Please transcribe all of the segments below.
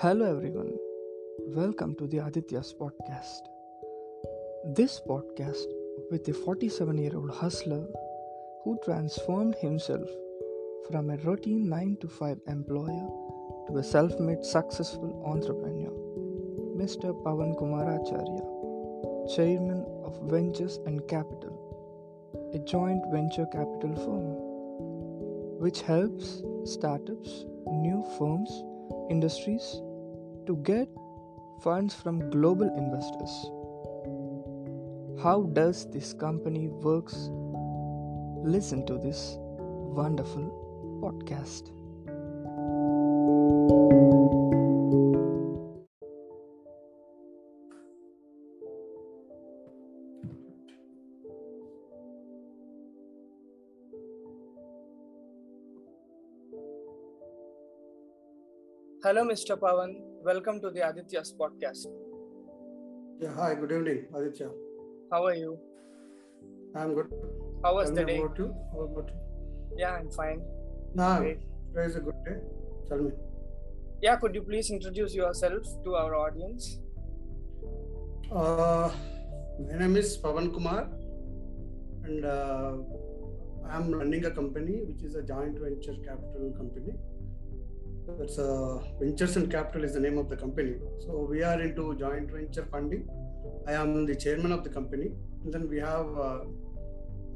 Hello, everyone. Welcome to the Aditya's podcast. This podcast with a 47 year old hustler who transformed himself from a routine 9 to 5 employer to a self made successful entrepreneur, Mr. Pavan Kumar Acharya, Chairman of Ventures and Capital, a joint venture capital firm which helps startups, new firms, industries to get funds from global investors. How does this company works? Listen to this wonderful podcast. Hello, Mr. Pavan. Welcome to the Aditya's podcast. Yeah, hi, good evening, Aditya. How are you? I'm good. How was Tell the day? about you. How about you? Yeah, I'm fine. Nah, Great. today is a good day. Tell me. Yeah, could you please introduce yourself to our audience? Uh, my name is Pavan Kumar, and uh, I'm running a company which is a joint venture capital company. That's uh, Ventures and Capital is the name of the company. So we are into joint venture funding. I am the chairman of the company, and then we have uh,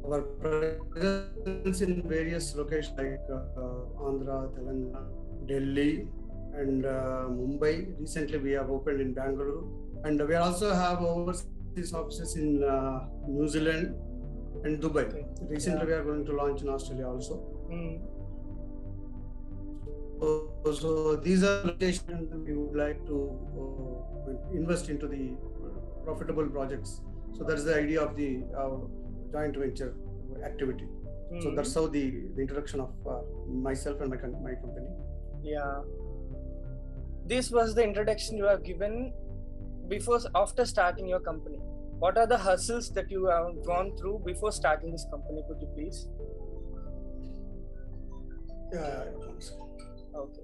our presence in various locations like uh, Andhra, Telangana, Delhi, and uh, Mumbai. Recently, we have opened in Bangalore, and we also have overseas offices in uh, New Zealand and Dubai. Recently, Yeah. we are going to launch in Australia also. Hmm. So, so these are locations that we would like to uh, invest into the profitable projects. So that's the idea of the uh, joint venture activity. So Hmm. that's how the, the introduction of uh, myself and my my company. yeah. This was the introduction you have given before after starting your company. What are the hustles that you have gone through before starting this company? Could you please? Yeah. Okay.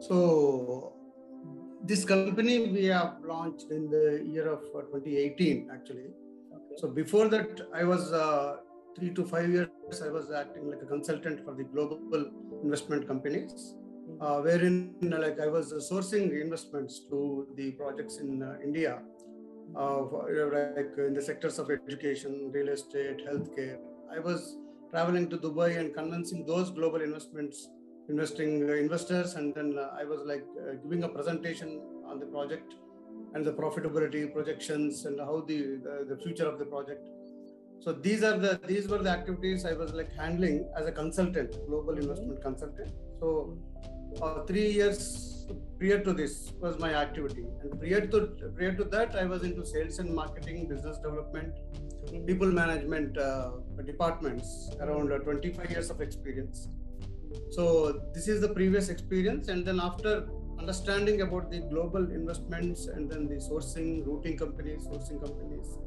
So this company we have launched in the year of uh, 2018 actually. Okay. So before that, I was uh, three to five years. I was acting like a consultant for the global investment companies, uh, wherein like I was sourcing investments to the projects in uh, India, like in the sectors of education, real estate, healthcare. I was traveling to Dubai and convincing those global investments, investing uh, investors, and then uh, I was like uh, giving a presentation on the project and the profitability projections and how the, the the future of the project so these are the these were the activities i was like handling as a consultant global investment consultant so uh, 3 years prior to this was my activity. And prior to prior to that i was into sales and marketing business development people management uh, departments around uh, 25 years of experience. So this is the previous experience. And then after understanding about the global investments and then the sourcing routing companies sourcing companies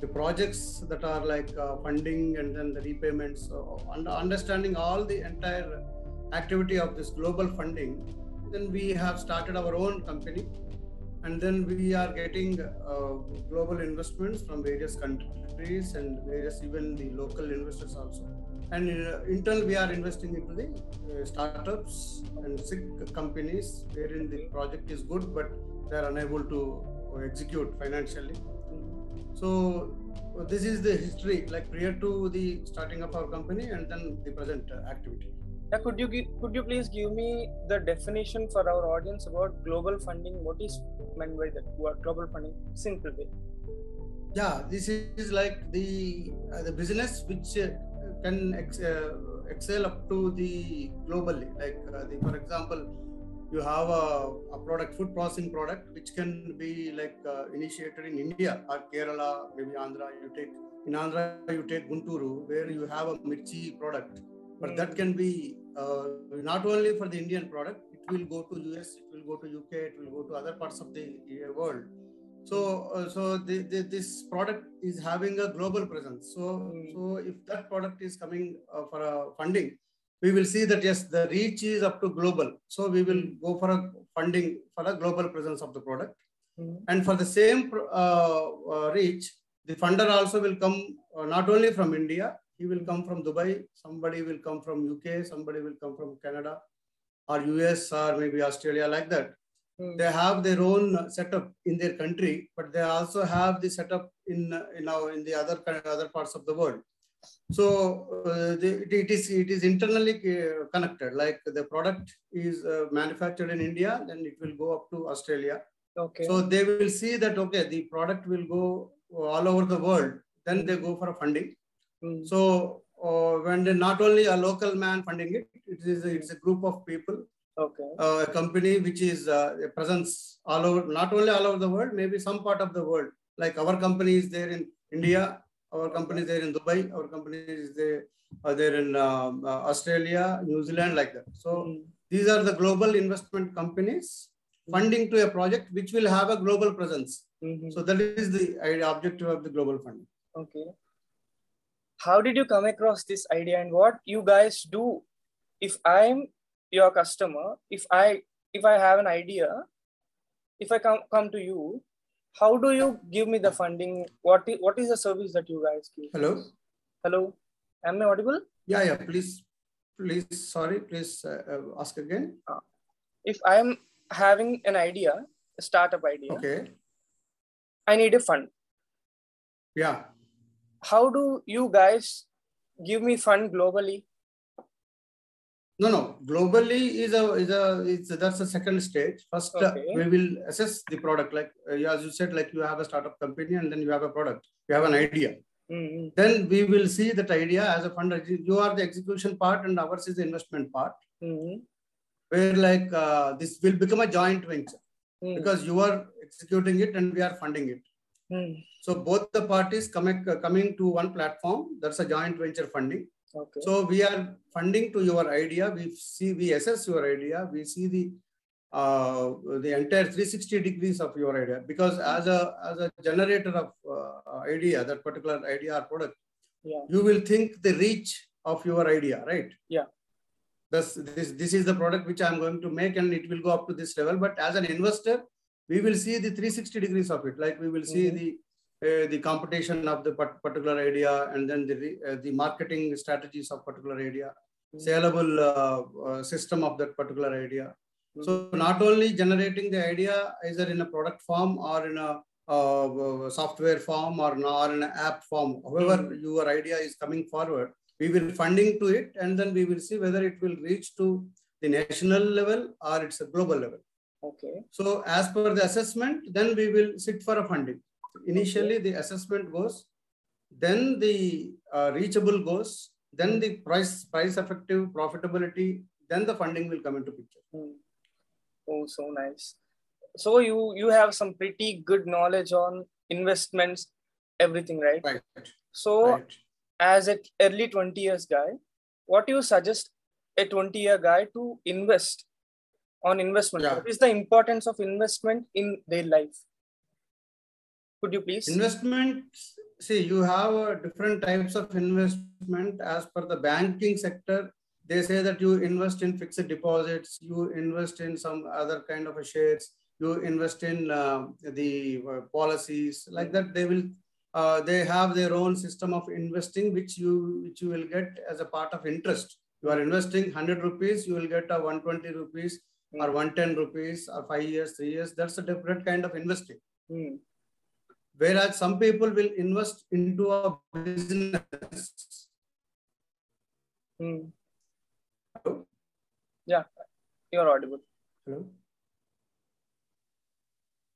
the projects that are like uh, funding and then the repayments so under understanding all the entire activity of this global funding then we have started our own company. And then we are getting uh, global investments from various countries and various even the local investors also. And uh, in we are investing into the uh, startups and sick companies wherein the project is good but they are unable to execute financially. So this is the history like prior to the starting of our company and then the present activity Could you gi- could you please give me the definition for our audience about global funding? What is meant by that? What global funding? Simple way. yeah this is like the uh, the business which uh, can ex- uh, excel up to the globally like uh, the, for example you have a, a product food processing product which can be like uh, initiated in india or kerala maybe andhra you take in andhra you take gunturu where you have a mirchi product but that can be uh, not only for the indian product it will go to us it will go to uk it will go to other parts of the uh, world So, uh, so the, the, this product is having a global presence. So, Mm. so if that product is coming uh, for a funding, we will see that yes, the reach is up to global. So we will go for a funding for a global presence of the product. Mm. And for the same uh, uh, reach, the funder also will come uh, not only from India, he will come from Dubai, somebody will come from UK, somebody will come from Canada or US or maybe Australia, like that. Mm. They have their own setup in their country, but they also have the setup in you know in the other other parts of the world. So uh, the, it, it is it is internally uh, connected. Like the product is uh, manufactured in India, then it will go up to Australia. Okay. So they will see that okay, the product will go all over the world. Then they go for a funding. Mm. So uh, when not only a local man funding it, it is a, it's a group of people, okay. uh, a company which is uh, a presence all over, not only all over the world, maybe some part of the world. Like our company is there in India, our company is there in Dubai, our company is there, uh, there in um, uh, Australia, New Zealand, like that. So Mm. these are the global investment companies funding to a project which will have a global presence. Mhm. So that is the objective of the global funding. Okay. How did you come across this idea and what you guys do if I'm your customer, if I if I have an idea, if I come come to you, how do you give me the funding? What is, what is the service that you guys give? Hello. Hello, am I audible? Yeah, yeah. Please, please. Sorry. Please uh, uh, ask again. If I'm having an idea, a startup idea, Okay. I need a fund. Yeah. How do you guys give me fund globally? No, no. Globally is a is a it's that's the second stage. First, uh, we will assess the product. Like uh, as you said, like you have a startup company and then you have a product. You have an idea. Mm-hmm. Then we will see that idea as a funder. You are the execution part and ours is the investment part. Mm-hmm. Where like uh, this will become a joint venture because you are executing it and we are funding it. Mm. So both the parties coming coming to one platform. That's a joint venture funding. Okay. So we are funding to your idea. We see, we assess your idea. We see the uh, the entire 360 degrees of your idea because as a as a generator of uh, idea, that particular idea or product, yeah. you will think the reach of your idea, right? Yeah. Thus, this this is the product which I'm going to make, and it will go up to this level. But as an investor, we will see the 360 degrees of it. Like we will see Mhm. the uh, the competition of the particular idea, and then the uh, the marketing strategies of particular idea, Mhm. saleable uh, uh, system of that particular idea. Mhm. So not only generating the idea either in a product form or in a uh, uh, software form or, in- or in an app form, however Mhm. your idea is coming forward, we will funding to it and then we will see whether it will reach to the national level or it's a global level. Okay. So as per the assessment, then we will sit for a funding. Initially, the assessment goes, then the uh, reachable goes, then the price price effective profitability, then the funding will come into picture. Hmm. Oh, so nice. So you you have some pretty good knowledge on investments, everything, right? Right. So right. as an early 20 years guy, what do you suggest a 20 year guy to invest on investment? Yeah. What is the importance of investment in their life? Could you please? Investment, see, you have uh, different types of investment as per the banking sector. They say that you invest in fixed deposits, you invest in some other kind of shares, you invest in uh, the uh, policies like that. They will, uh, they have their own system of investing, which you which you will get as a part of interest. You are investing 100 rupees, you will get a 120 rupees or 110 rupees or five years, three years. That's a different kind of investing. Hmm. Whereas some people will invest into a business. Hmm. Hello? You're audible. Hello?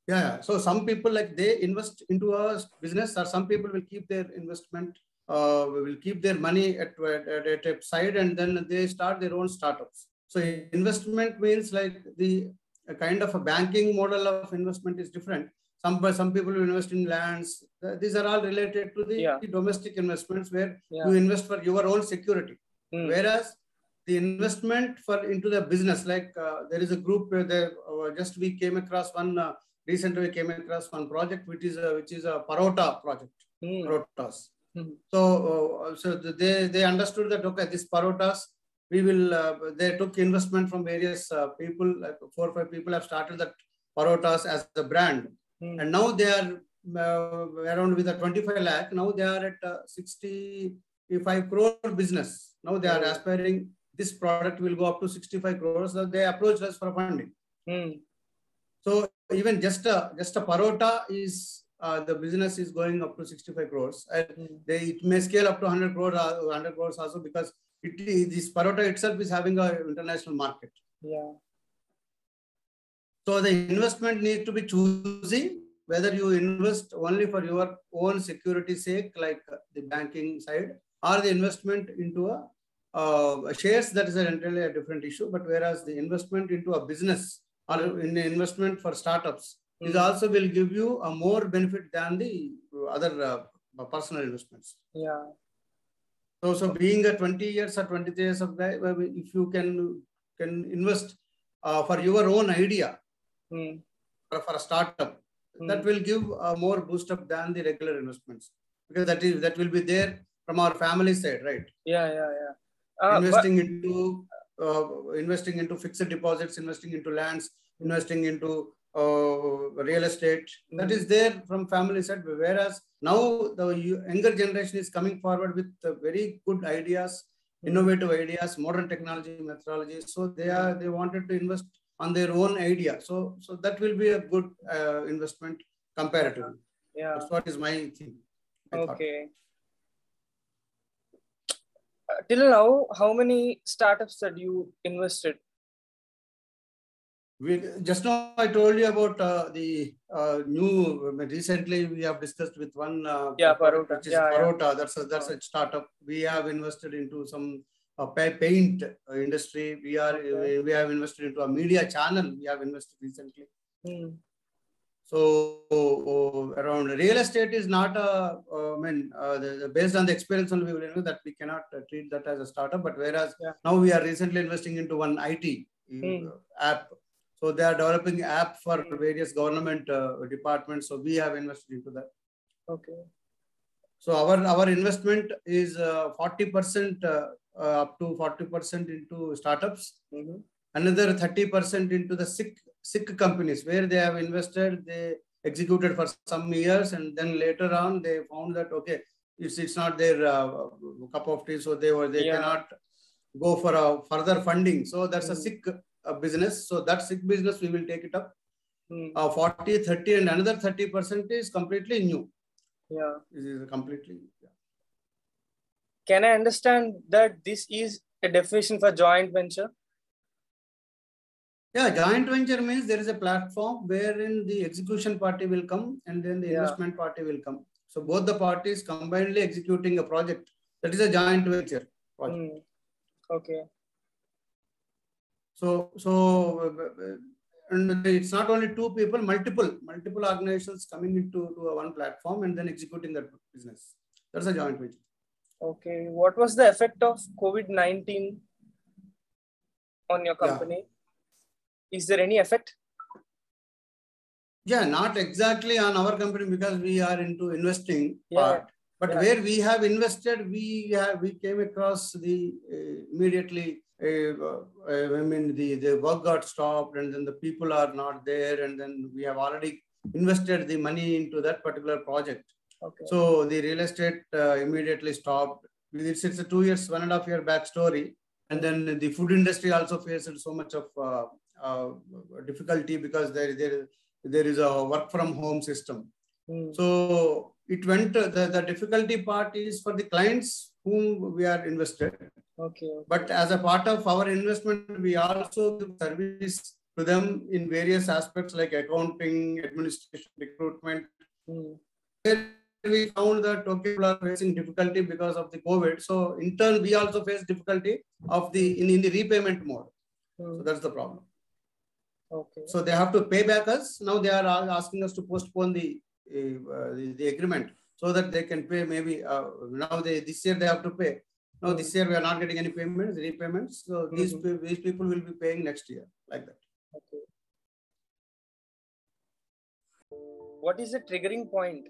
Yeah, yeah. So some people like they invest into a business, or some people will keep their investment, uh, will keep their money at, at, at a side, and then they start their own startups. So investment means like the a kind of a banking model of investment is different. Some some people invest in lands. These are all related to the Yeah. domestic investments where Yeah. you invest for your own security. Hmm. Whereas the investment for into the business, like uh, there is a group where they uh, just we came across one uh, recently we came across one project which is a, which is a parota project, Hmm. parotas. Hmm. So, uh, so they they understood that okay, this parotas we will. Uh, they took investment from various uh, people. Like four or five people have started that parotas as the brand, Hmm. and now they are uh, around with a 25 lakh. Now they are at uh, 65 crore business. Now they are Oh. aspiring. This product will go up to 65 crores. So they approached us for funding. Hmm. So even just a just a parota is uh, the business is going up to 65 crores. And Hmm. they it may scale up to 100 crores, uh, 100 crores also because it is- this parota itself is having a international market. Yeah. So the investment needs to be choosy whether you invest only for your own security sake, like the banking side, or the investment into a uh, shares that is entirely a different issue. But whereas the investment into a business or in the investment for startups is Hmm. also will give you a more benefit than the other uh, personal investments. Yeah. So, so being a 20 years or 23 years of guy, if you can can invest uh, for your own idea Hmm. for, for a startup, that Hmm. will give a more boost up than the regular investments because that is that will be there from our family side, right? Yeah. Yeah. Yeah. Uh, but- investing into uh, investing into fixed deposits, investing into lands, investing into real estate. That Mm. there from family side. Whereas now the younger generation is coming forward with uh, very good ideas, Hmm. innovative ideas, modern technology methodologies. So they are they wanted to invest on their own idea. So so that will be a good uh, investment comparatively. Yeah. That's what is my thing. I. Okay. Uh, Till now, how many startups that you invested? We, just now I told you about uh, the uh, new recently we have discussed with one uh, Yeah, Parota. which is Yeah, yeah. That's a that's a startup. We have invested into some uh, pa- paint uh, industry. We are Okay. we have invested into a media channel. We have invested recently. Hmm. So uh, around real estate is not a. Uh, I mean, uh, the, based on the experience only we will know that we cannot treat that as a startup. But whereas Yeah. now we are recently investing into one IT Hmm. app. So they are developing app for various government uh, departments. So we have invested into that. Okay. So our our investment is uh, forty percent uh, uh, up to forty percent into startups Mhm. another 30% into the sick sick companies where they have invested they executed for some years and then later on they found that okay it's it's not their uh, cup of tea so they were they Yeah. cannot go for a further funding so that's a Mm. sick uh, business so that sick business we will take it up Hmm. uh, 40 30 and another 30% is completely new Yeah. this is completely yeah. Can I understand that this is a definition for joint venture? Yeah, joint venture means there is a platform wherein the execution party will come and then the Yeah. investment party will come. So both the parties combinedly executing a project. That is a joint venture project. Hmm. Okay. So, so and it's not only two people, multiple, multiple organizations coming into to one platform and then executing that business. That's a joint venture. Okay. What was the effect of COVID 19 on your Yeah. company? Is there any effect? Yeah, not exactly on our company because we are into investing Yeah, part. But yeah. where we have invested, we have we came across the uh, immediately. Uh, I mean, the the work got stopped, and then the people are not there, and then we have already invested the money into that particular project. Okay. So the real estate uh, immediately stopped. It's, it's a two years, one and a half year back story. And then the food industry also faced so much of uh, uh, difficulty because there, there, there is a work from home system. Hmm. So it went, the, the difficulty part is for the clients whom we are invested. Okay. But as a part of our investment, we also give service to them in various aspects like accounting, administration, recruitment, Hmm. we found that okay, people are facing difficulty because of the COVID. So in turn, we also face difficulty of the in, in the repayment mode. Hmm. So that's the problem. Okay. So they have to pay back us. Now they are asking us to postpone the uh, the, the agreement so that they can pay maybe uh, now they this year they have to pay. No, this year we are not getting any payments, repayments. So these Mhm. pe- these people will be paying next year like that. Okay. what is the triggering point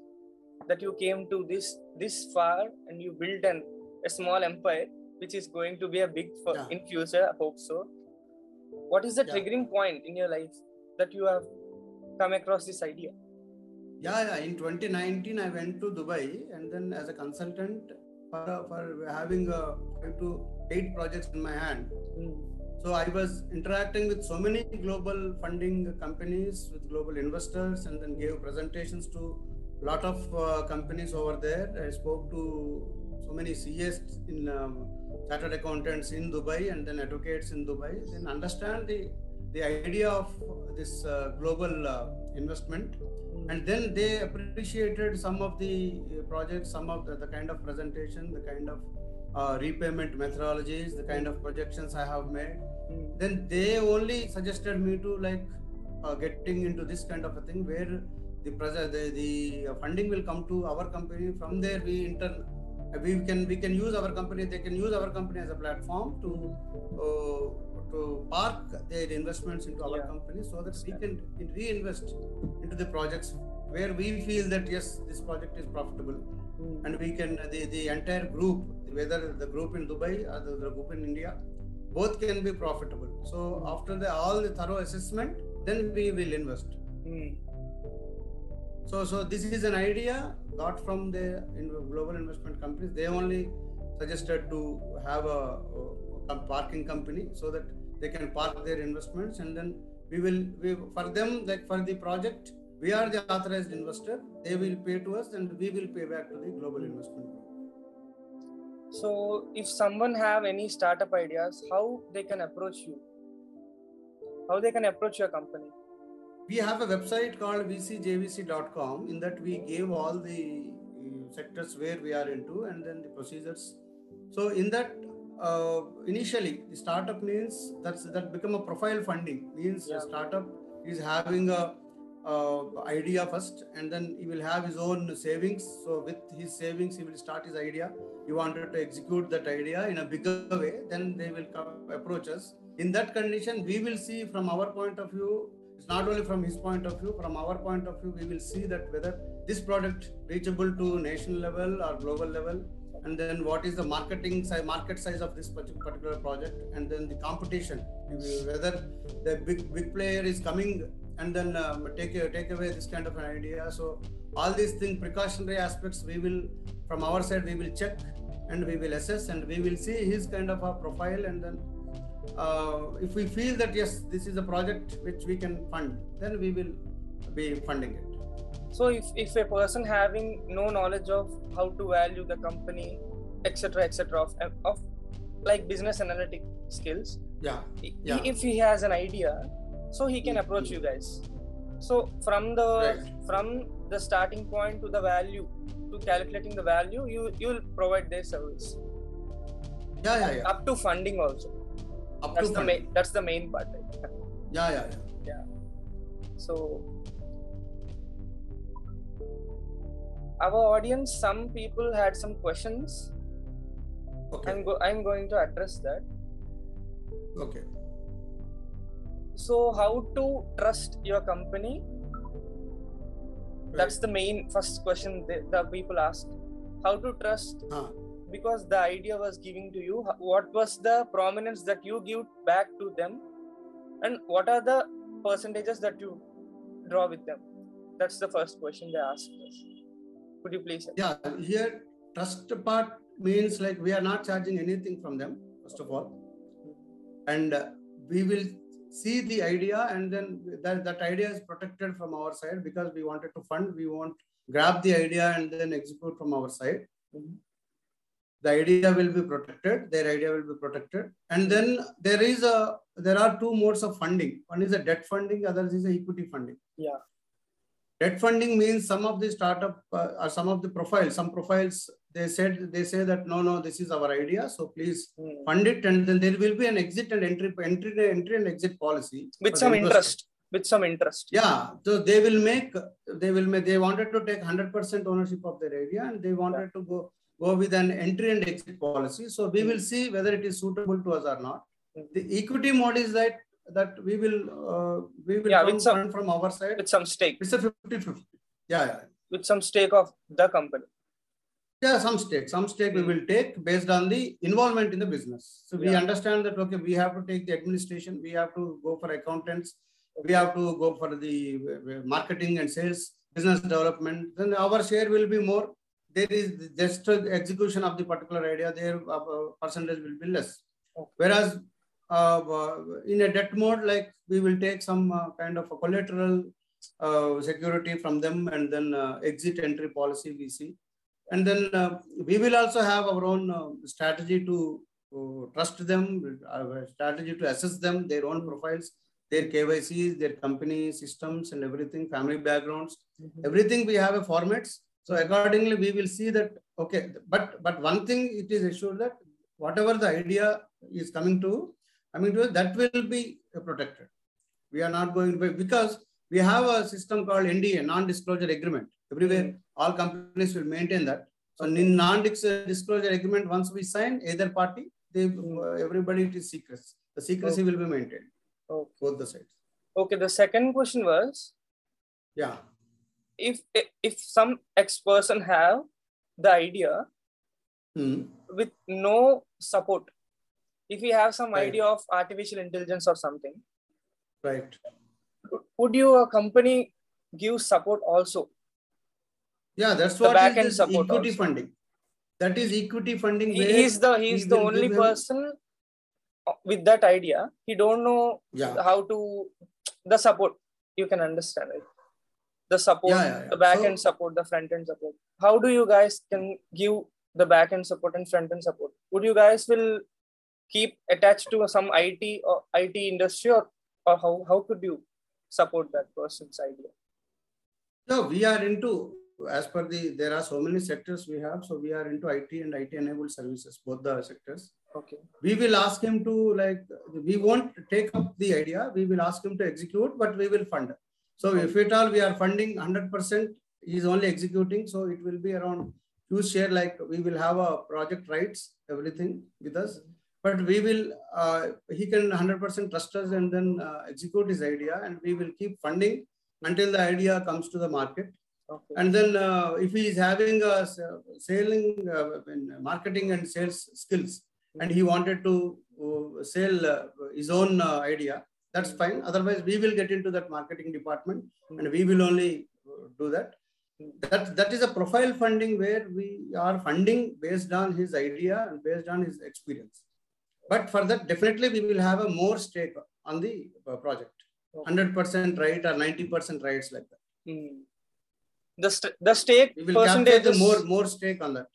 that you came to this this far and you built an a small empire which is going to be a big for, Yeah. in future i hope so what is the Yeah. triggering point in your life that you have come across this idea Yeah, yeah. In 2019, I went to Dubai and then as a consultant for, for having uh, five to eight projects in my hand. So I was interacting with so many global funding companies, with global investors, and then gave presentations to a lot of uh, companies over there. I spoke to so many CAs in um, chartered accountants in Dubai and then advocates in Dubai. Then understand the the idea of this uh, global uh, investment. And then they appreciated some of the uh, projects some of the, the kind of presentation the kind of uh, repayment methodologies the kind of projections i have made. Then they only suggested me to like uh, getting into this kind of a thing where the pres- the, the uh, funding will come to our company. From there we intern we can we can use our company they can use our company as a platform to to park their investments into our Yeah. company so that we can reinvest into the projects where we feel that yes this project is profitable. And we can the, the entire group whether the group in dubai or the, the group in india both can be profitable. So after the all the thorough assessment then we will invest. Hmm. so so this is an idea got from the in- global investment companies. They only suggested to have a, a parking company so that they can park their investments and then we will we, for them like for the project we are the authorized investor. They will pay to us and we will pay back to the global investment so if someone have any startup ideas how they can approach you? How they can approach your company? We have a website called vcjvc.com in that we gave all the uh, sectors where we are into and then the procedures. So in that uh, initially the startup means that's that become a profile funding. Means Yeah. a startup is having a uh, idea first and then he will have his own savings. So with his savings he will start his idea. He wanted to execute that idea in a bigger way then they will come approach us. In that condition we will see from our point of view it's not only from his point of view from our point of view we will see that whether this product reachable to national level or global level and then what is the marketing size market size of this particular project? And then the competition. Whether the big big player is coming and then um, take take away this kind of an idea. So all these things precautionary aspects we will from our side we will check and we will assess and we will see his kind of a profile and then uh, if we feel that yes this is a project which we can fund then we will be funding it so if, if a person having no knowledge of how to value the company etc etc of, of like business analytic skills yeah Yeah. if he has an idea so he can approach you guys so from the Right. from the starting point to the value to calculating the value you you'll provide their service yeah yeah yeah up to funding also up that's to the fund. main that's the main part right? yeah yeah yeah so our audience some people had some questions. Okay. I'm go- i'm going to address that. Okay. So how to trust your company? That's the main first question the, the people asked how to trust? Ah. because the idea was giving to you. What was the prominence that you give back to them? And what are the percentages that you draw with them? That's the first question they asked us could you please yeah here trust part means like we are not charging anything from them first of all. And uh, we will see the idea and then that, that idea is protected from our side because we wanted to fund we won't grab the idea and then execute from our side. Mhm. the idea will be protected their idea will be protected. And then there is a there are two modes of funding. One is a debt funding others is a equity funding. Yeah. Debt funding means some of the startup uh, or some of the profiles some profiles they said they say that no no this is our idea so please Hmm. fund it and then there will be an exit and entry entry entry and exit policy with some interest with some interest. Yeah so they will make they will make they wanted to take 100% ownership of their area and they wanted to go go with an entry and exit policy. So we will see whether it is suitable to us or not. Mm. the equity mode is that that we will uh, we will Yeah, with some- from our side with some stake it's a 50 50 Yeah, yeah. with some stake of the company. Yeah, some stake. Some stake we Hmm. will take based on the involvement in the business. So we Yeah. understand that, okay, we have to take the administration, we have to go for accountants, we have to go for the uh, marketing and sales, business development, then our share will be more. There is just execution of the particular idea, their uh, percentage will be less. Okay. Whereas uh, uh, in a debt mode, like we will take some uh, kind of a collateral uh, security from them and then uh, exit entry policy we see. And then uh, we will also have our own uh, strategy to uh, trust them, our strategy to assess them, their own profiles, their KYCs, their company systems and everything, family backgrounds, everything we have a formats. So accordingly, we will see that, okay, but but one thing it is assured that whatever the idea is coming to, coming mean, that will be protected. We are not going to, because we have a system called NDA, non-disclosure agreement. Everywhere, mm-hmm. all companies will maintain that. So in non-disclosure agreement, once we sign, either party, they, mm-hmm. uh, everybody it is secrets. The secrecy will be maintained, Okay. both the sides. Okay. The second question was Yeah. if if some ex person have the idea Hmm. with no support, if we have some Right. idea of artificial intelligence or something, Right. would your company give support also? Yeah, that's what back-end is this support equity also. funding. That is equity funding. He, he's the he's we the only person uh, with that idea. He don't know Yeah. how to the support. You can understand it. The support, Yeah, yeah, the back So- end support, the front end support. How do you guys can give the back end support and front end support? Would you guys will keep attached to some IT or uh, IT industry or, or how, how could you support that person's idea? No, we are into, as per the, there are so many sectors we have. So we are into IT and IT enabled services, both the sectors. Okay. We will ask him to like, we won't take up the idea. We will ask him to execute, but we will fund. So if at all we are funding 100%, he is only executing. So it will be around huge share, like we will have a project rights, everything with us. But we will, uh, he can 100% trust us and then uh, execute his idea and we will keep funding until the idea comes to the market. Okay. And then uh, if he is having a selling, uh, in marketing and sales skills, and he wanted to uh, sell uh, his own uh, idea, that's fine. Otherwise, we will get into that marketing department and we will only do that. That, that is a profile funding where we are funding based on his idea and based on his experience. But for that, definitely we will have a more stake on the uh, project. Okay. 100% right or 90% rights like that. Hmm. The, st- the stake We will percentages more, more stake on that.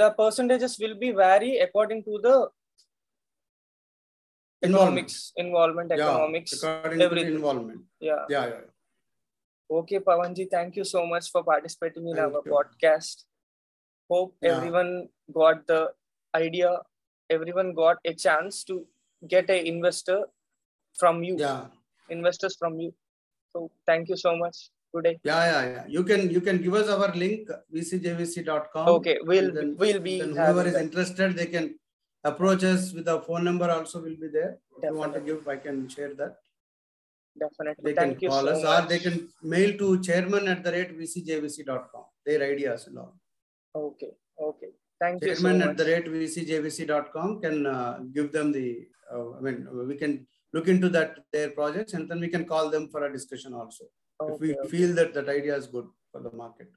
the percentages will be vary according to the Involvement. economics involvement economics according to everything. the involvement. yeah Yeah, yeah. okay pavanji thank you so much for participating in Thank our you. podcast hope Yeah. everyone got the idea everyone got a chance to get a investor from you Yeah, investors from you so thank you so much today yeah, yeah, yeah. You can you can give us our link vcjvc.com. okay we'll then- we'll be Then whoever is that. interested, they can approach us with a phone number. Also, will be there. If you want to give, I can share that. definitely They thank can call so us, much or they can mail to chairman at the rate vcjvc.com. Their ideas all. okay okay thank you so Chairman at much the rate vcjvc.com can uh, give them the. Uh, I mean, we can look into that their projects, and then we can call them for a discussion also. if we okay, okay. feel that that idea is good for the market.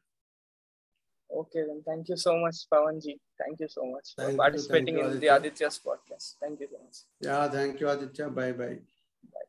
Okay, then thank you so much, Pavanji. Thank you so much for participating you, in the Aditya. Aditya's podcast. Thank you so much. Yeah, thank you, Aditya. Bye Bye bye.